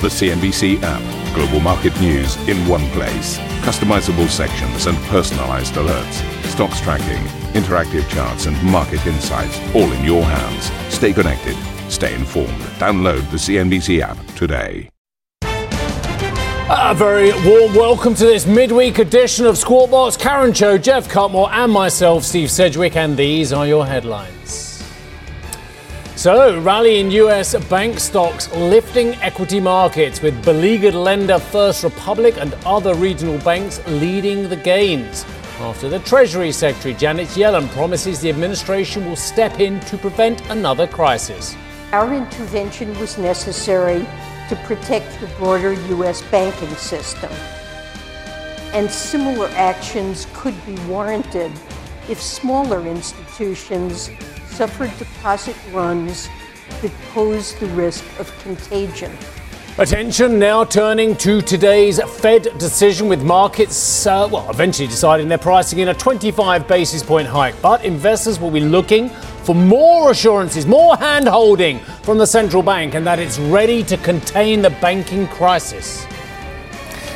The CNBC app. Global market news in one place. Customizable sections and personalized alerts. Stocks tracking, interactive charts, and market insights all in your hands. Stay connected. Stay informed. Download the CNBC app today. A very warm welcome to this midweek edition of Squawk Box. Karen Tso, Jeff Cutmore, and myself, Steve Sedgwick, and these are your headlines. So, rally in US bank stocks lifting equity markets with beleaguered lender First Republic and other regional banks leading the gains. After the Treasury Secretary Janet Yellen promises the administration will step in to prevent another crisis. Our intervention was necessary to protect the broader U.S. banking system. And similar actions could be warranted if smaller institutions suffered deposit runs that pose the risk of contagion. Attention now turning to today's Fed decision with markets, uh, well, eventually deciding they're pricing in a 25 basis point hike. But investors will be looking for more assurances, more hand holding from the central bank, and that it's ready to contain the banking crisis.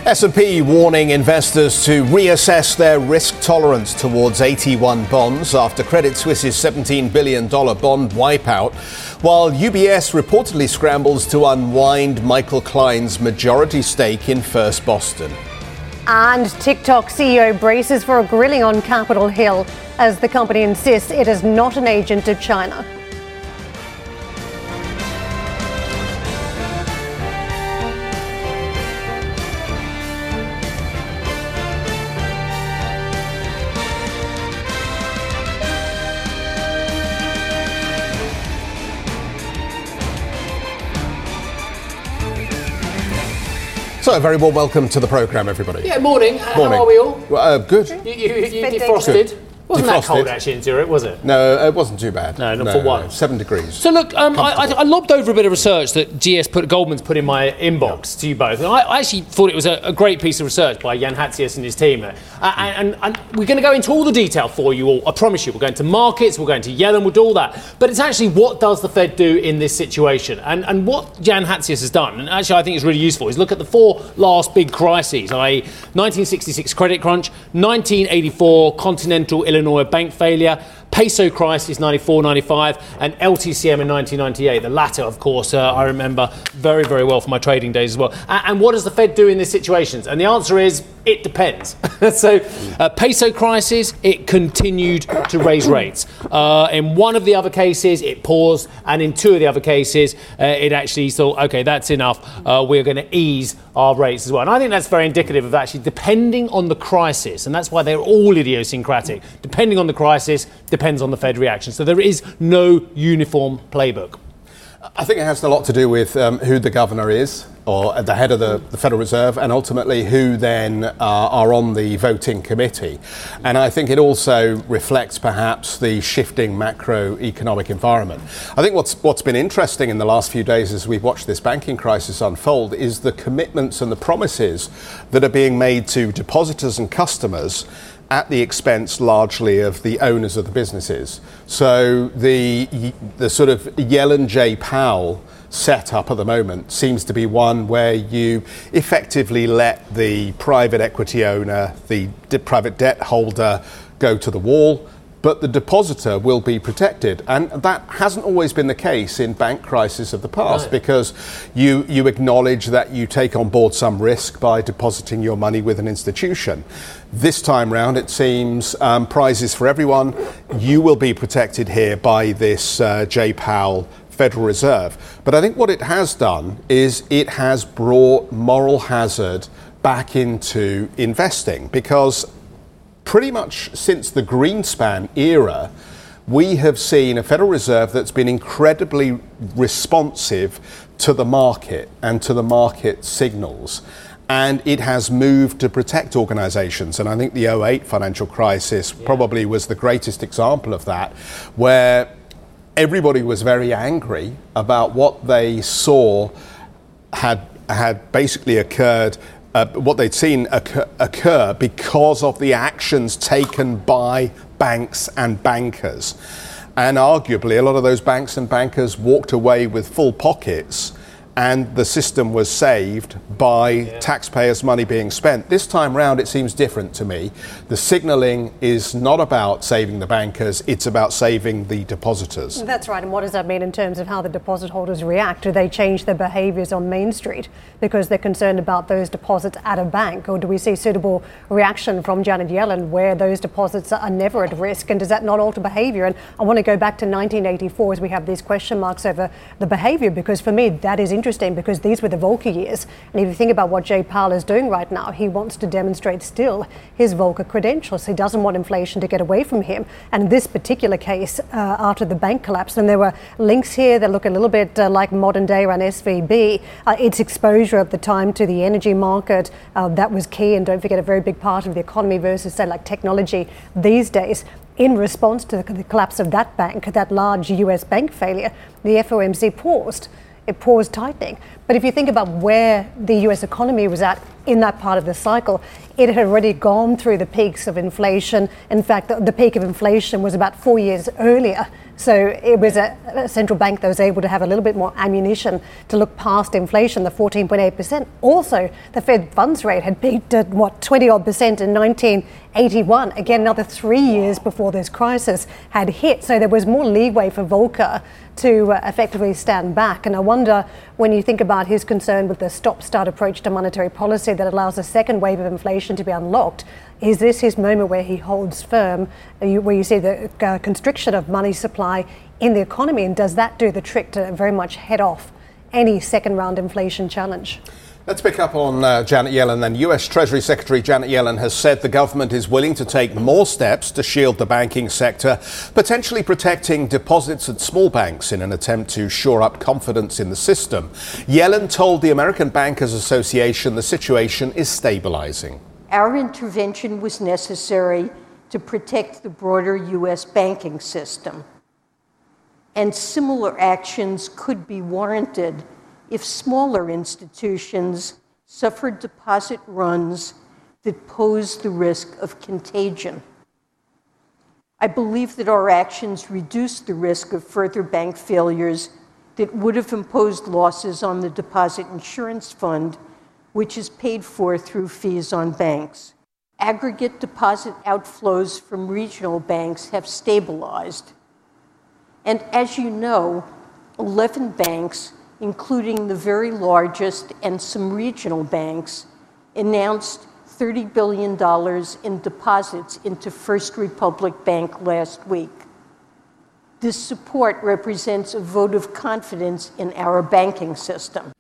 S&P warning investors to reassess their risk tolerance towards AT1 bonds after Credit Suisse's $17 billion bond wipeout, while UBS reportedly scrambles to unwind Michael Klein's majority stake in First Boston. And TikTok CEO braces for a grilling on Capitol Hill as the company insists it is not an agent of China. So, a very warm welcome to the programme, everybody. Yeah, morning. How Morning. are we all? Uh, good. You, you, you Good. Defrosted? Wasn't that cold actually in Zurich, was it? No, it wasn't too bad. No, not for once. Seven degrees. So look, um, I, I, I lobbed over a bit of research that GS put, Goldman's put in my inbox to you both, and I, I actually thought it was a, a great piece of research by Jan Hatzius and his team. Uh, and, and, and we're going to go into all the detail for you all. I promise you, we're going to markets, we're going to Yellen, we'll do all that. But it's actually what does the Fed do in this situation, and and what Jan Hatzius has done, and actually I think it's really useful, is look at the four last big crises, i.e., 1966 credit crunch, 1984 Continental Illinois bank failure. Peso crisis 94 95 and LTCM in 1998. The latter, of course, uh, I remember very, very well from my trading days as well. A- and what does the Fed do in these situations? And the answer is it depends. so, uh, peso crisis, it continued to raise rates. Uh, in one of the other cases, it paused, and in two of the other cases, uh, it actually thought, okay, that's enough. Uh, we're going to ease our rates as well. And I think that's very indicative of actually depending on the crisis, and that's why they're all idiosyncratic. Depending on the crisis, depends on the Fed reaction. So there is no uniform playbook. I think it has a lot to do with um, who the governor is, or the head of the, the Federal Reserve, and ultimately who then uh, are on the voting committee. And I think it also reflects perhaps the shifting macroeconomic environment. I think what's what's been interesting in the last few days as we've watched this banking crisis unfold is the commitments and the promises that are being made to depositors and customers at the expense largely of the owners of the businesses. So the the sort of Yellen J Powell setup at the moment seems to be one where you effectively let the private equity owner, the private debt holder, go to the wall. But the depositor will be protected, and that hasn't always been the case in bank crises of the past Right. because you you acknowledge that you take on board some risk by depositing your money with an institution. This time round, it seems um, prizes for everyone. You will be protected here by this uh, J. Powell Federal Reserve. But I think what it has done is it has brought moral hazard back into investing because pretty much since the Greenspan era, we have seen a Federal Reserve that's been incredibly responsive to the market and to the market signals. And it has moved to protect organizations. And I think the 08 financial crisis probably was the greatest example of that, where everybody was very angry about what they saw had had basically occurred. Uh, what they'd seen occur, occur because of the actions taken by banks and bankers. And arguably, a lot of those banks and bankers walked away with full pockets and the system was saved by yeah. taxpayers' money being spent. This time round, it seems different to me. The signalling is not about saving the bankers, it's about saving the depositors. That's right. And what does that mean in terms of how the deposit holders react? Do they change their behaviours on Main Street because they're concerned about those deposits at a bank? Or do we see suitable reaction from Janet Yellen where those deposits are never at risk? And does that not alter behaviour? And I want to go back to 1984 as we have these question marks over the behaviour because for me, that is interesting because these were the Volcker years. And if you think about what Jay Powell is doing right now, he wants to demonstrate still his Volcker credentials. He doesn't want inflation to get away from him. And in this particular case, uh, after the bank collapse, and there were links here that look a little bit uh, like modern day around SVB, uh, its exposure at the time to the energy market, uh, that was key. And don't forget, a very big part of the economy versus, say, like technology these days in response to the collapse of that bank, that large US bank failure, the FOMC paused it paused tightening. But if you think about where the US economy was at in that part of the cycle, it had already gone through the peaks of inflation. In fact, the, the peak of inflation was about four years earlier. So it was a, a, central bank that was able to have a little bit more ammunition to look past inflation, the 14.8%. Also, the Fed funds rate had peaked at what, 20 odd percent in 1981. Again, another three years before this crisis had hit. So there was more leeway for Volcker to uh, effectively stand back. And I wonder when you think about his concern with the stop start approach to monetary policy that allows a second wave of inflation to be unlocked, is this his moment where he holds firm, uh, where you see the uh, constriction of money supply in the economy? And does that do the trick to very much head off any second round inflation challenge? Let's pick up on uh, Janet Yellen then. US Treasury Secretary Janet Yellen has said the government is willing to take more steps to shield the banking sector, potentially protecting deposits at small banks in an attempt to shore up confidence in the system. Yellen told the American Bankers Association the situation is stabilizing. Our intervention was necessary to protect the broader US banking system. And similar actions could be warranted if smaller institutions suffered deposit runs that posed the risk of contagion. I believe that our actions reduced the risk of further bank failures that would have imposed losses on the Deposit Insurance Fund, which is paid for through fees on banks. Aggregate deposit outflows from regional banks have stabilized. And as you know, 11 banks including the very largest and some regional banks, announced $30 billion in deposits into First Republic Bank last week. This support represents a vote of confidence in our banking system.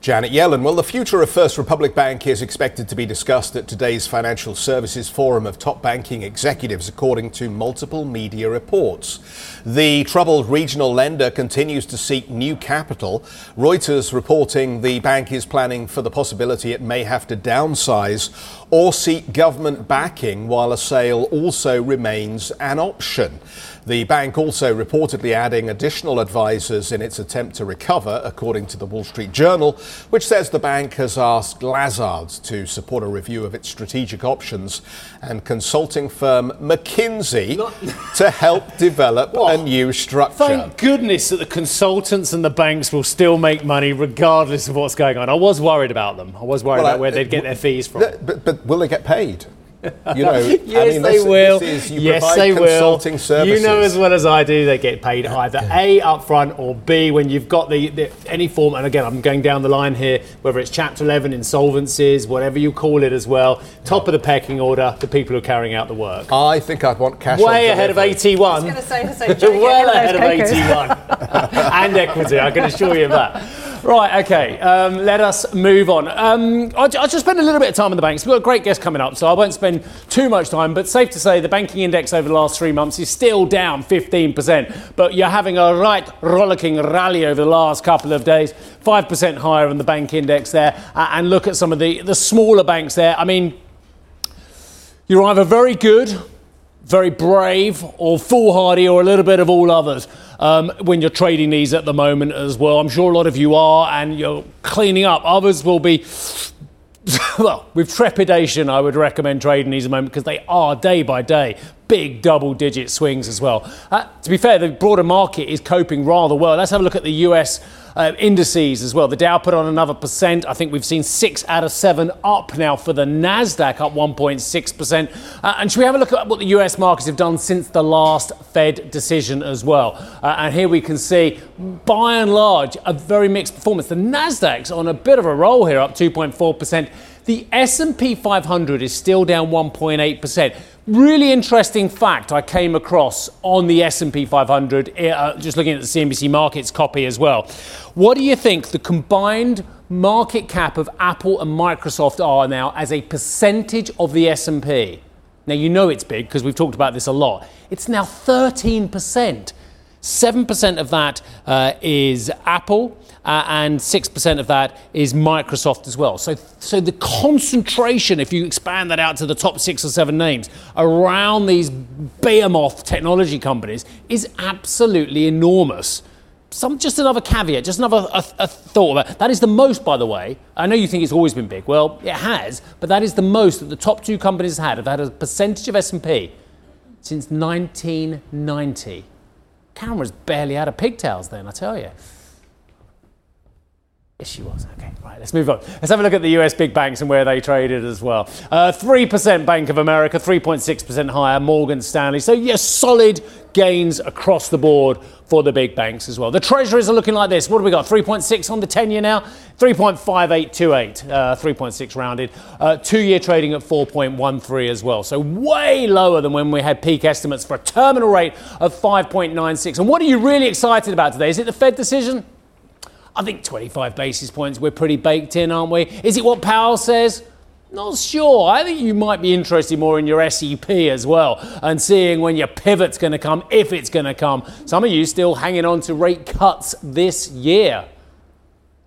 Janet Yellen. Well, the future of First Republic Bank is expected to be discussed at today's Financial Services Forum of top banking executives, according to multiple media reports. The troubled regional lender continues to seek new capital. Reuters reporting the bank is planning for the possibility it may have to downsize or seek government backing, while a sale also remains an option. The bank also reportedly adding additional advisors in its attempt to recover, according to the Wall Street Journal, which says the bank has asked Lazard to support a review of its strategic options and consulting firm McKinsey Not... to help develop a new structure. Thank goodness that the consultants and the banks will still make money regardless of what's going on. I was worried about them. I was worried well, about where they'd get their fees from. But, but will they get paid? You know, yes, I mean, they will. yes, they will. Services. You know as well as I do, they get paid either A up front or B when you've got the, the, any form. And again, I'm going down the line here, whether it's Chapter 11 insolvencies, whatever you call it as well. Top of the pecking order, the people who are carrying out the work. I think I'd want cash. Way ahead of AT1. I was going to say, say well ahead of AT1 and equity. I can assure you of that. Right, okay. Um, let us move on. Um, I'll, I'll, just spend a little bit of time on the banks. We've got a great guest coming up, so I won't spend too much time. But safe to say, the banking index over the last three months is still down 15%. But you're having a right rollicking rally over the last couple of days, 5% higher on the bank index there. Uh, and look at some of the, the smaller banks there. I mean, you're either very good, very brave, or foolhardy, or a little bit of all others um, when you're trading these at the moment as well. I'm sure a lot of you are, and you're cleaning up. Others will be. well, with trepidation, I would recommend trading these at the moment because they are day by day big double digit swings as well. Uh, to be fair, the broader market is coping rather well. Let's have a look at the US uh, indices as well. The Dow put on another percent. I think we've seen six out of seven up now for the Nasdaq, up 1.6%. Uh, and should we have a look at what the US markets have done since the last Fed decision as well? Uh, and here we can see, by and large, a very mixed performance. The Nasdaq's on a bit of a roll here, up 2.4%. The S&P 500 is still down 1.8%. Really interesting fact I came across on the S&P 500, uh, just looking at the CNBC Markets copy as well. What do you think the combined market cap of Apple and Microsoft are now as a percentage of the S&P? Now you know it's big because we've talked about this a lot. It's now 13%. 7% of that uh, is Apple, uh, and 6% of that is Microsoft as well. So, so the concentration, if you expand that out to the top six or seven names around these behemoth technology companies, is absolutely enormous. Some, just another caveat, just another a, a thought about that. is the most, by the way. I know you think it's always been big. Well, it has, but that is the most that the top two companies have had. Have had a percentage of S&P since 1990. Camera's barely out of pigtails then, I tell you. Yes, she was. Okay, right, let's move on. Let's have a look at the US big banks and where they traded as well. Uh, 3% Bank of America, 3.6% higher, Morgan Stanley. So, yes, solid gains across the board for the big banks as well. The treasuries are looking like this. What do we got? 3.6 on the 10 year now, 3.5828, uh, 3.6 rounded. Uh, two year trading at 4.13 as well. So, way lower than when we had peak estimates for a terminal rate of 5.96. And what are you really excited about today? Is it the Fed decision? I think 25 basis points, we're pretty baked in, aren't we? Is it what Powell says? Not sure. I think you might be interested more in your SEP as well and seeing when your pivot's going to come, if it's going to come. Some of you still hanging on to rate cuts this year.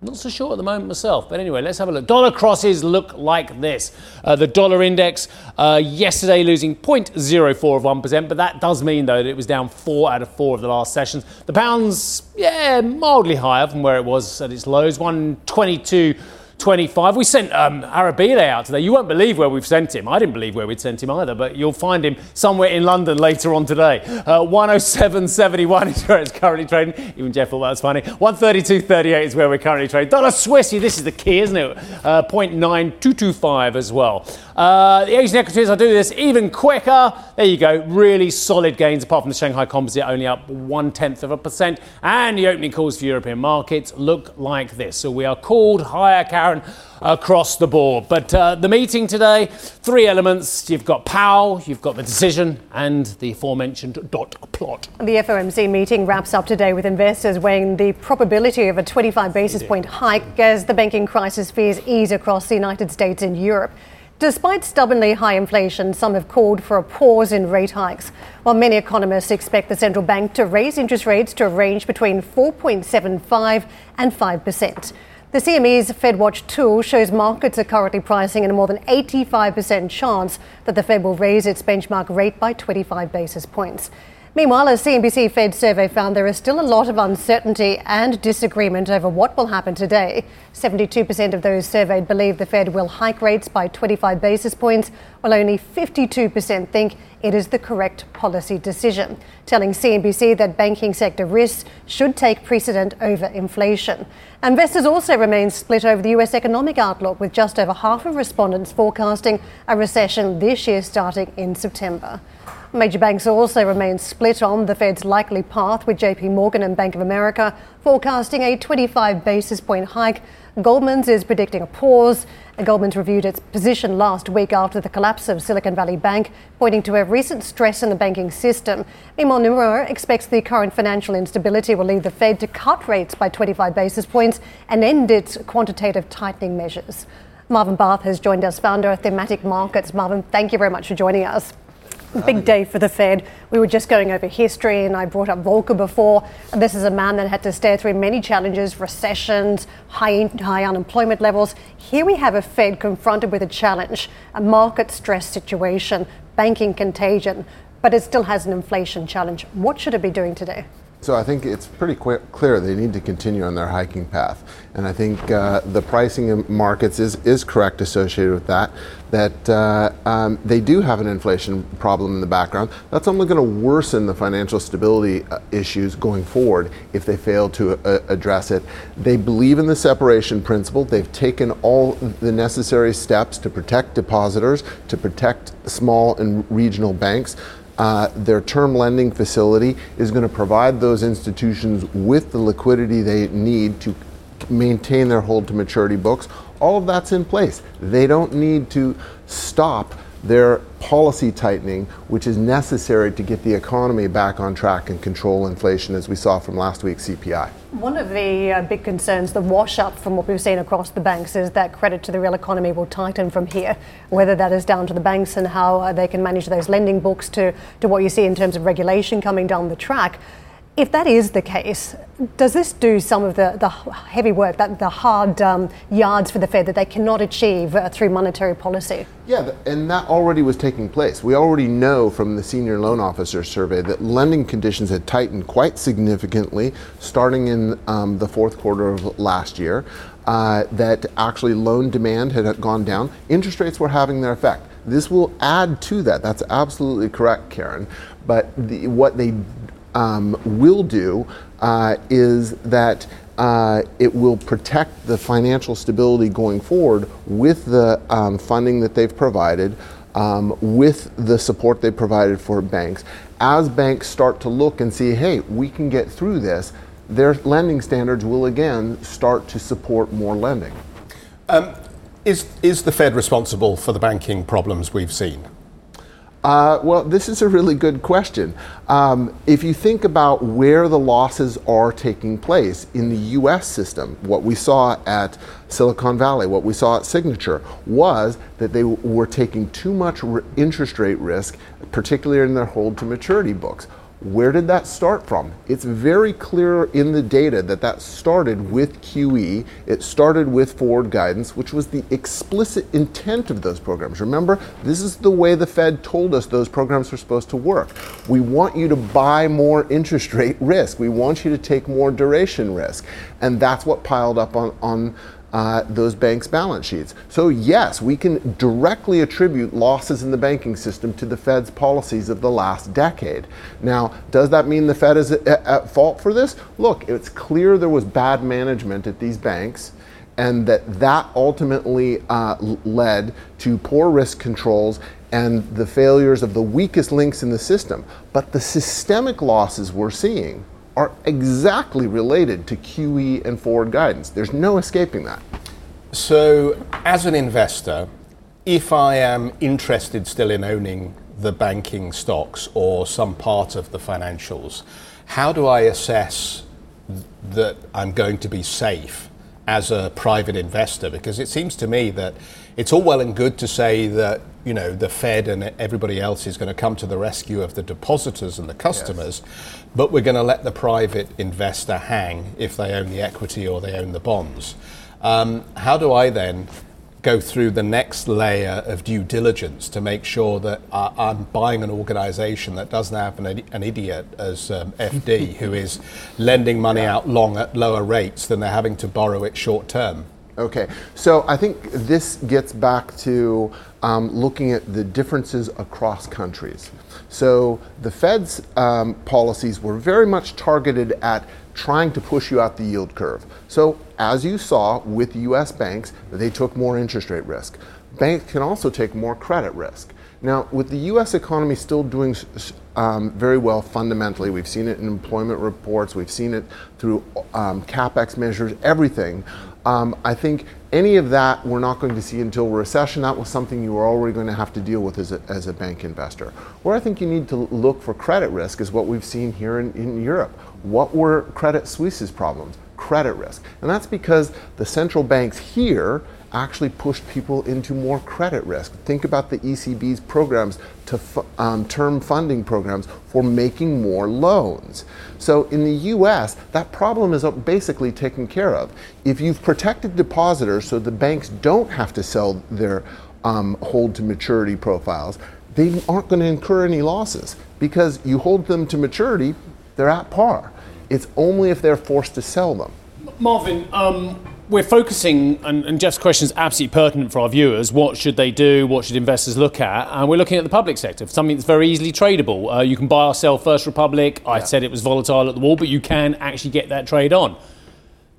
Not so sure at the moment myself, but anyway, let's have a look. Dollar crosses look like this. Uh, the dollar index uh, yesterday losing 0.04 of 1%, but that does mean, though, that it was down four out of four of the last sessions. The pound's, yeah, mildly higher from where it was at its lows, 122. 25. We sent um, Arabile out today. You won't believe where we've sent him. I didn't believe where we'd sent him either, but you'll find him somewhere in London later on today. Uh, 107.71 is where it's currently trading. Even Jeff thought that was funny. 132.38 is where we're currently trading. Dollar Swissy, this is the key, isn't it? Uh, 0.9225 as well. Uh, the Asian equities, I'll do this even quicker. There you go. Really solid gains, apart from the Shanghai Composite, only up one tenth of a percent. And the opening calls for European markets look like this. So we are called higher, Karen, across the board. But uh, the meeting today, three elements. You've got Powell, you've got the decision, and the aforementioned dot plot. The FOMC meeting wraps up today with investors weighing the probability of a 25 basis point hike as the banking crisis fears ease across the United States and Europe. Despite stubbornly high inflation, some have called for a pause in rate hikes, while many economists expect the central bank to raise interest rates to a range between 4.75 and 5%. The CME's FedWatch tool shows markets are currently pricing in a more than 85% chance that the Fed will raise its benchmark rate by 25 basis points. Meanwhile, a CNBC Fed survey found there is still a lot of uncertainty and disagreement over what will happen today. 72% of those surveyed believe the Fed will hike rates by 25 basis points, while only 52% think it is the correct policy decision, telling CNBC that banking sector risks should take precedent over inflation. Investors also remain split over the US economic outlook, with just over half of respondents forecasting a recession this year starting in September. Major banks also remain split on the Fed's likely path, with JP Morgan and Bank of America forecasting a 25 basis point hike. Goldman's is predicting a pause. Goldman's reviewed its position last week after the collapse of Silicon Valley Bank, pointing to a recent stress in the banking system. Meanwhile, Nomura expects the current financial instability will lead the Fed to cut rates by 25 basis points and end its quantitative tightening measures. Marvin Barth has joined us, founder of Thematic Markets. Marvin, thank you very much for joining us. Big day for the Fed. We were just going over history, and I brought up Volcker before. This is a man that had to stare through many challenges recessions, high, high unemployment levels. Here we have a Fed confronted with a challenge, a market stress situation, banking contagion, but it still has an inflation challenge. What should it be doing today? So I think it's pretty clear they need to continue on their hiking path, and I think uh, the pricing in markets is is correct associated with that. That uh, um, they do have an inflation problem in the background. That's only going to worsen the financial stability uh, issues going forward if they fail to uh, address it. They believe in the separation principle. They've taken all the necessary steps to protect depositors, to protect small and regional banks. Uh, their term lending facility is going to provide those institutions with the liquidity they need to maintain their hold to maturity books. All of that's in place. They don't need to stop their policy tightening, which is necessary to get the economy back on track and control inflation, as we saw from last week's CPI. One of the uh, big concerns, the wash up from what we've seen across the banks, is that credit to the real economy will tighten from here. Whether that is down to the banks and how uh, they can manage those lending books to, to what you see in terms of regulation coming down the track. If that is the case, does this do some of the, the heavy work, that the hard um, yards for the Fed that they cannot achieve uh, through monetary policy? Yeah, and that already was taking place. We already know from the senior loan officer survey that lending conditions had tightened quite significantly starting in um, the fourth quarter of last year. Uh, that actually loan demand had gone down. Interest rates were having their effect. This will add to that. That's absolutely correct, Karen. But the, what they um, will do uh, is that uh, it will protect the financial stability going forward with the um, funding that they've provided, um, with the support they provided for banks. As banks start to look and see, hey, we can get through this, their lending standards will again start to support more lending. Um, is, is the Fed responsible for the banking problems we've seen? Uh, well, this is a really good question. Um, if you think about where the losses are taking place in the US system, what we saw at Silicon Valley, what we saw at Signature, was that they were taking too much interest rate risk, particularly in their hold to maturity books. Where did that start from? It's very clear in the data that that started with QE. It started with forward guidance, which was the explicit intent of those programs. Remember, this is the way the Fed told us those programs were supposed to work. We want you to buy more interest rate risk. We want you to take more duration risk. And that's what piled up on, on uh, those banks' balance sheets. So, yes, we can directly attribute losses in the banking system to the Fed's policies of the last decade. Now, does that mean the Fed is at, at fault for this? Look, it's clear there was bad management at these banks and that that ultimately uh, led to poor risk controls and the failures of the weakest links in the system. But the systemic losses we're seeing are exactly related to QE and forward guidance. There's no escaping that. So, as an investor, if I am interested still in owning the banking stocks or some part of the financials, how do I assess that I'm going to be safe as a private investor? Because it seems to me that it's all well and good to say that you know the Fed and everybody else is going to come to the rescue of the depositors and the customers, yes. but we're going to let the private investor hang if they own the equity or they own the bonds. Um, how do I then go through the next layer of due diligence to make sure that I'm buying an organization that doesn't have an, an idiot as um, FD who is lending money out long at lower rates than they're having to borrow it short term? Okay, so I think this gets back to um, looking at the differences across countries. So the Fed's um, policies were very much targeted at trying to push you out the yield curve. So as you saw with US banks, they took more interest rate risk. Banks can also take more credit risk. Now, with the US economy still doing um, very well fundamentally, we've seen it in employment reports, we've seen it through um, capex measures, everything. Um, I think any of that we're not going to see until recession. That was something you were already going to have to deal with as a, as a bank investor. Where I think you need to look for credit risk is what we've seen here in, in Europe. What were Credit Suisse's problems? Credit risk. And that's because the central banks here actually pushed people into more credit risk. Think about the ECB's programs to um, term funding programs for making more loans. So in the US, that problem is basically taken care of. If you've protected depositors so the banks don't have to sell their um, hold to maturity profiles, they aren't going to incur any losses because you hold them to maturity, they're at par. It's only if they're forced to sell them. Marvin, um, we're focusing, and, and, Jeff's question is absolutely pertinent for our viewers. What should they do? What should investors look at? And we're looking at the public sector, something that's very easily tradable. Uh, you can buy or sell First Republic. I yeah. said it was volatile at the wall, but you can actually get that trade on.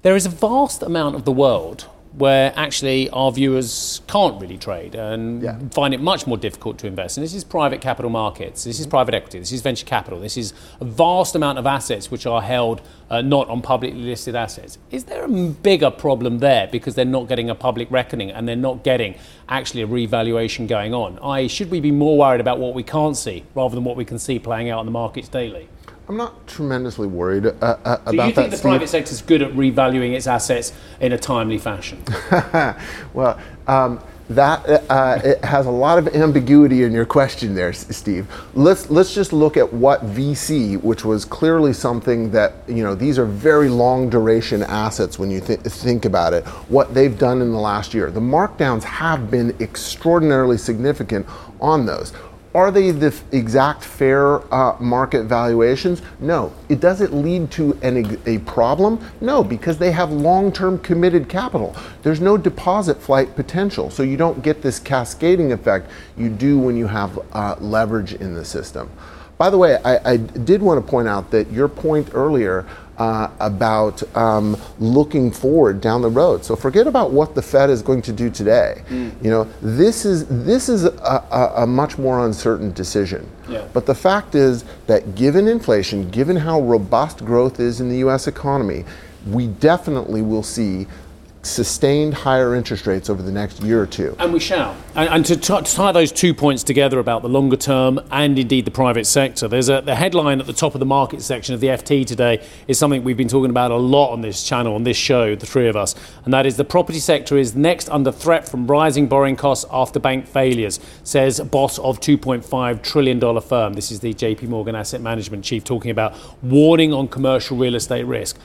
There is a vast amount of the world where actually our viewers can't really trade and yeah. find it much more difficult to invest. And this is private capital markets, this is private equity, this is venture capital, this is a vast amount of assets which are held uh, not on publicly listed assets. Is there a bigger problem there because they're not getting a public reckoning and they're not getting actually a revaluation going on? I should we be more worried about what we can't see rather than what we can see playing out in the markets daily? I'm not tremendously worried uh, uh, about that. Do you think the Steve? private sector is good at revaluing its assets in a timely fashion? well, um, that uh, it has a lot of ambiguity in your question there, Steve. Let's let's just look at what VC, which was clearly something that you know these are very long duration assets when you th- think about it. What they've done in the last year, the markdowns have been extraordinarily significant on those. Are they the exact fair uh, market valuations? No. It does it lead to an, a problem? No, because they have long-term committed capital. There's no deposit flight potential, so you don't get this cascading effect you do when you have uh, leverage in the system. By the way, I, I, did want to point out that your point earlier uh, about um, looking forward down the road. So forget about what the Fed is going to do today. Mm. You know, this is this is a, a, a much more uncertain decision. Yeah. But the fact is that given inflation, given how robust growth is in the U.S. economy, we definitely will see sustained higher interest rates over the next year or two. And we shall. And, and to, t- to, tie those two points together about the longer term and indeed the private sector, there's a the headline at the top of the market section of the FT today is something we've been talking about a lot on this channel, on this show, the three of us, and that is the property sector is next under threat from rising borrowing costs after bank failures, says boss of $2.5 trillion firm. This is the JP Morgan Asset Management chief talking about warning on commercial real estate risk.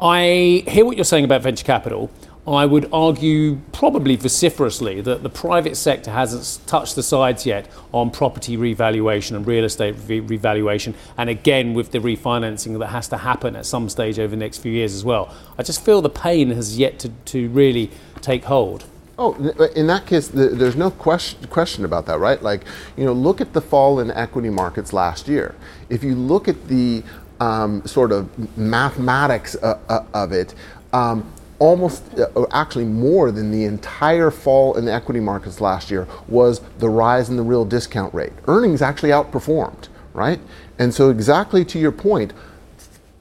I hear what you're saying about venture capital. I would argue probably vociferously that the private sector hasn't touched the sides yet on property revaluation and real estate re- revaluation, and again with the refinancing that has to happen at some stage over the next few years as well. I just feel the pain has yet to, to really take hold. Oh, in that case, there's no question, question about that, right? Like, you know, look at the fall in equity markets last year. If you look at the um, sort of mathematics uh, uh, of it, um, almost uh, actually more than the entire fall in the equity markets last year was the rise in the real discount rate. Earnings actually outperformed, right? And so, exactly to your point,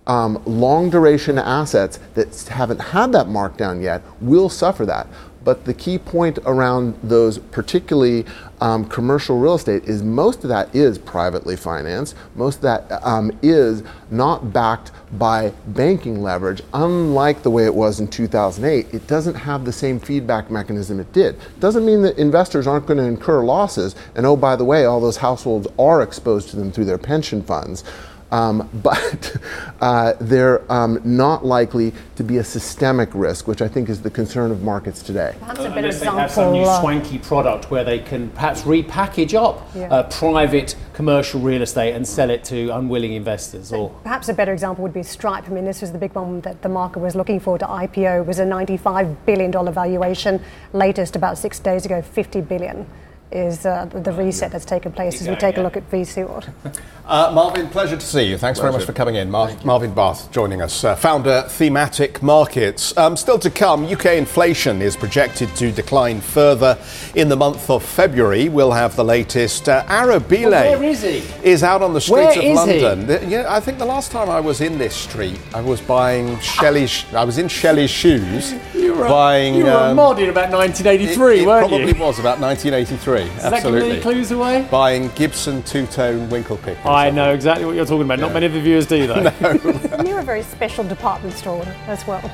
um, long duration assets that haven't had that markdown yet will suffer that. But the key point around those, particularly um, commercial real estate, is most of that is privately financed. Most of that um, is not backed by banking leverage. Unlike the way it was in 2008, it doesn't have the same feedback mechanism it did. Doesn't mean that investors aren't going to incur losses. And oh, by the way, all those households are exposed to them through their pension funds um, but uh, they're um, not likely to be a systemic risk, which I think is the concern of markets today. Perhaps a better example. They have some new swanky product where they can perhaps repackage up yeah. uh, private commercial real estate and sell it to unwilling investors. or perhaps a better example would be Stripe. I mean, this was the big one that the market was looking for to IPO. It was a 95 billion dollar valuation. Latest about six days ago, 50 billion is uh, the reset that's taken place as we take a look at VC World. Uh, Marvin, pleasure to see you. Thanks pleasure. very much for coming in. Mar- Marvin Barth joining us, uh, founder Thematic Markets. Um, still to come, UK inflation is projected to decline further in the month of February. We'll have the latest. Uh, Arabile well, where is, he? is out on the streets where of London. The, yeah, I think the last time I was in this street, I was buying Shelley's. I was in Shelley's shoes. You were, buying, you were um, a mod in about 1983, it, it weren't you? It probably was about 1983. Does absolutely. that give any clues away? Buying Gibson two-tone winkle pick. I know exactly what you're talking about. Yeah. Not many of the viewers do, though. no. and you're a very special department store as well.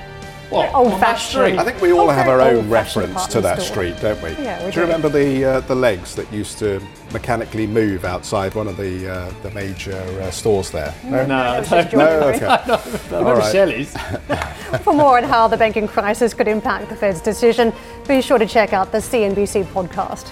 What? Old fashioned. I think we all have our own reference to that store. street, don't we? Yeah, we do. Do you remember the uh, the legs that used to mechanically move outside one of the uh, the major uh, stores there? No, no, no, no, no okay. I remember right. Shelley's. For more on how the banking crisis could impact the Fed's decision, be sure to check out the CNBC podcast.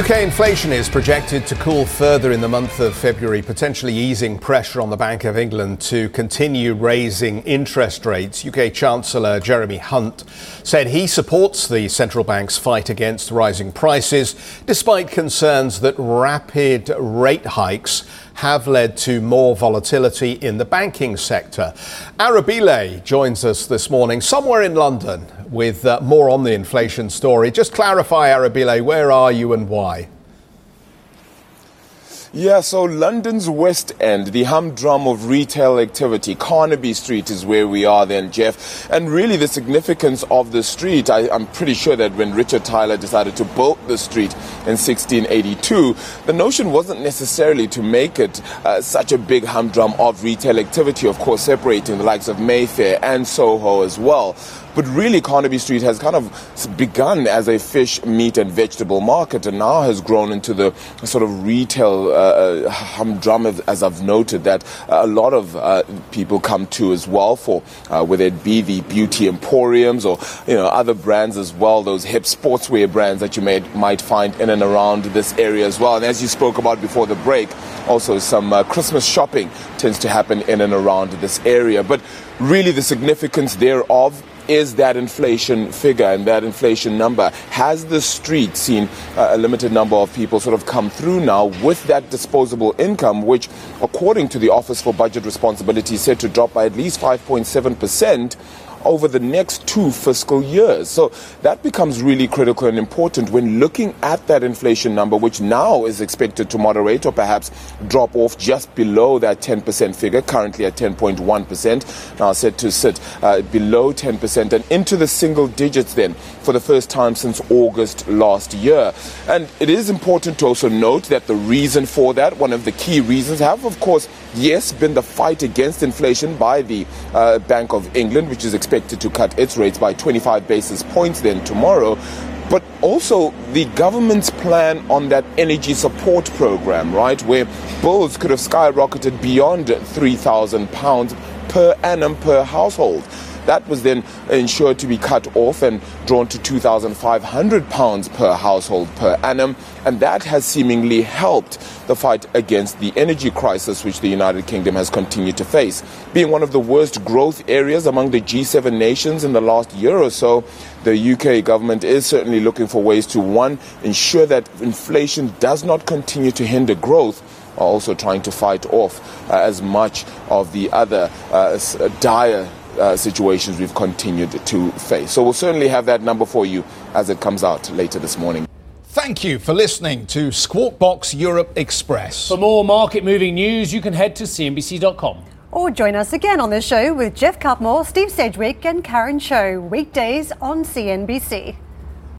UK inflation is projected to cool further in the month of February, potentially easing pressure on the Bank of England to continue raising interest rates. UK Chancellor Jeremy Hunt said he supports the central bank's fight against rising prices, despite concerns that rapid rate hikes have led to more volatility in the banking sector. Arabile joins us this morning, somewhere in London, with uh, more on the inflation story. Just clarify, Arabile, where are you and why? Yeah, so London's West End, the humdrum of retail activity, Carnaby Street is where we are then, Jeff. And really the significance of the street, I, am pretty sure that when Richard Tyler decided to build the street in 1682, the notion wasn't necessarily to make it uh, such a big humdrum of retail activity, of course, separating the likes of Mayfair and Soho as well. But really, Carnaby Street has kind of begun as a fish, meat, and vegetable market and now has grown into the sort of retail uh, uh humdrum, as I've noted, that a lot of uh, people come to as well for, uh, whether it be the beauty emporiums or you know other brands as well, those hip sportswear brands that you may, might find in and around this area as well. And as you spoke about before the break, also some uh, Christmas shopping tends to happen in and around this area. But really, the significance thereof is that inflation figure and that inflation number. Has the street seen uh, a limited number of people sort of come through now with that disposable income, which, according to the Office for Budget Responsibility, is said to drop by at least 5.7 percent? Over the next two fiscal years. So that becomes really critical and important when looking at that inflation number, which now is expected to moderate or perhaps drop off just below that 10% figure, currently at 10.1%, now set to sit uh, below 10% and into the single digits then for the first time since August last year. And it is important to also note that the reason for that, one of the key reasons, have of course, yes, been the fight against inflation by the uh, Bank of England, which is expected to cut its rates by 25 basis points then tomorrow but also the government's plan on that energy support program, right, where bills could have skyrocketed beyond £3,000 per annum per household. That was then ensured to be cut off and drawn to £2,500 per household per annum, and that has seemingly helped the fight against the energy crisis which the United Kingdom has continued to face. Being one of the worst growth areas among the G7 nations in the last year or so, the UK government is certainly looking for ways to, one, ensure that inflation does not continue to hinder growth also trying to fight off uh, as much of the other uh, dire uh, situations we've continued to face. So we'll certainly have that number for you as it comes out later this morning. Thank you for listening to Squawk Box Europe Express. For more market moving news, you can head to CNBC.com. Or join us again on the show with Jeff Cutmore, Steve Sedgwick, and Karen Tso, weekdays on CNBC.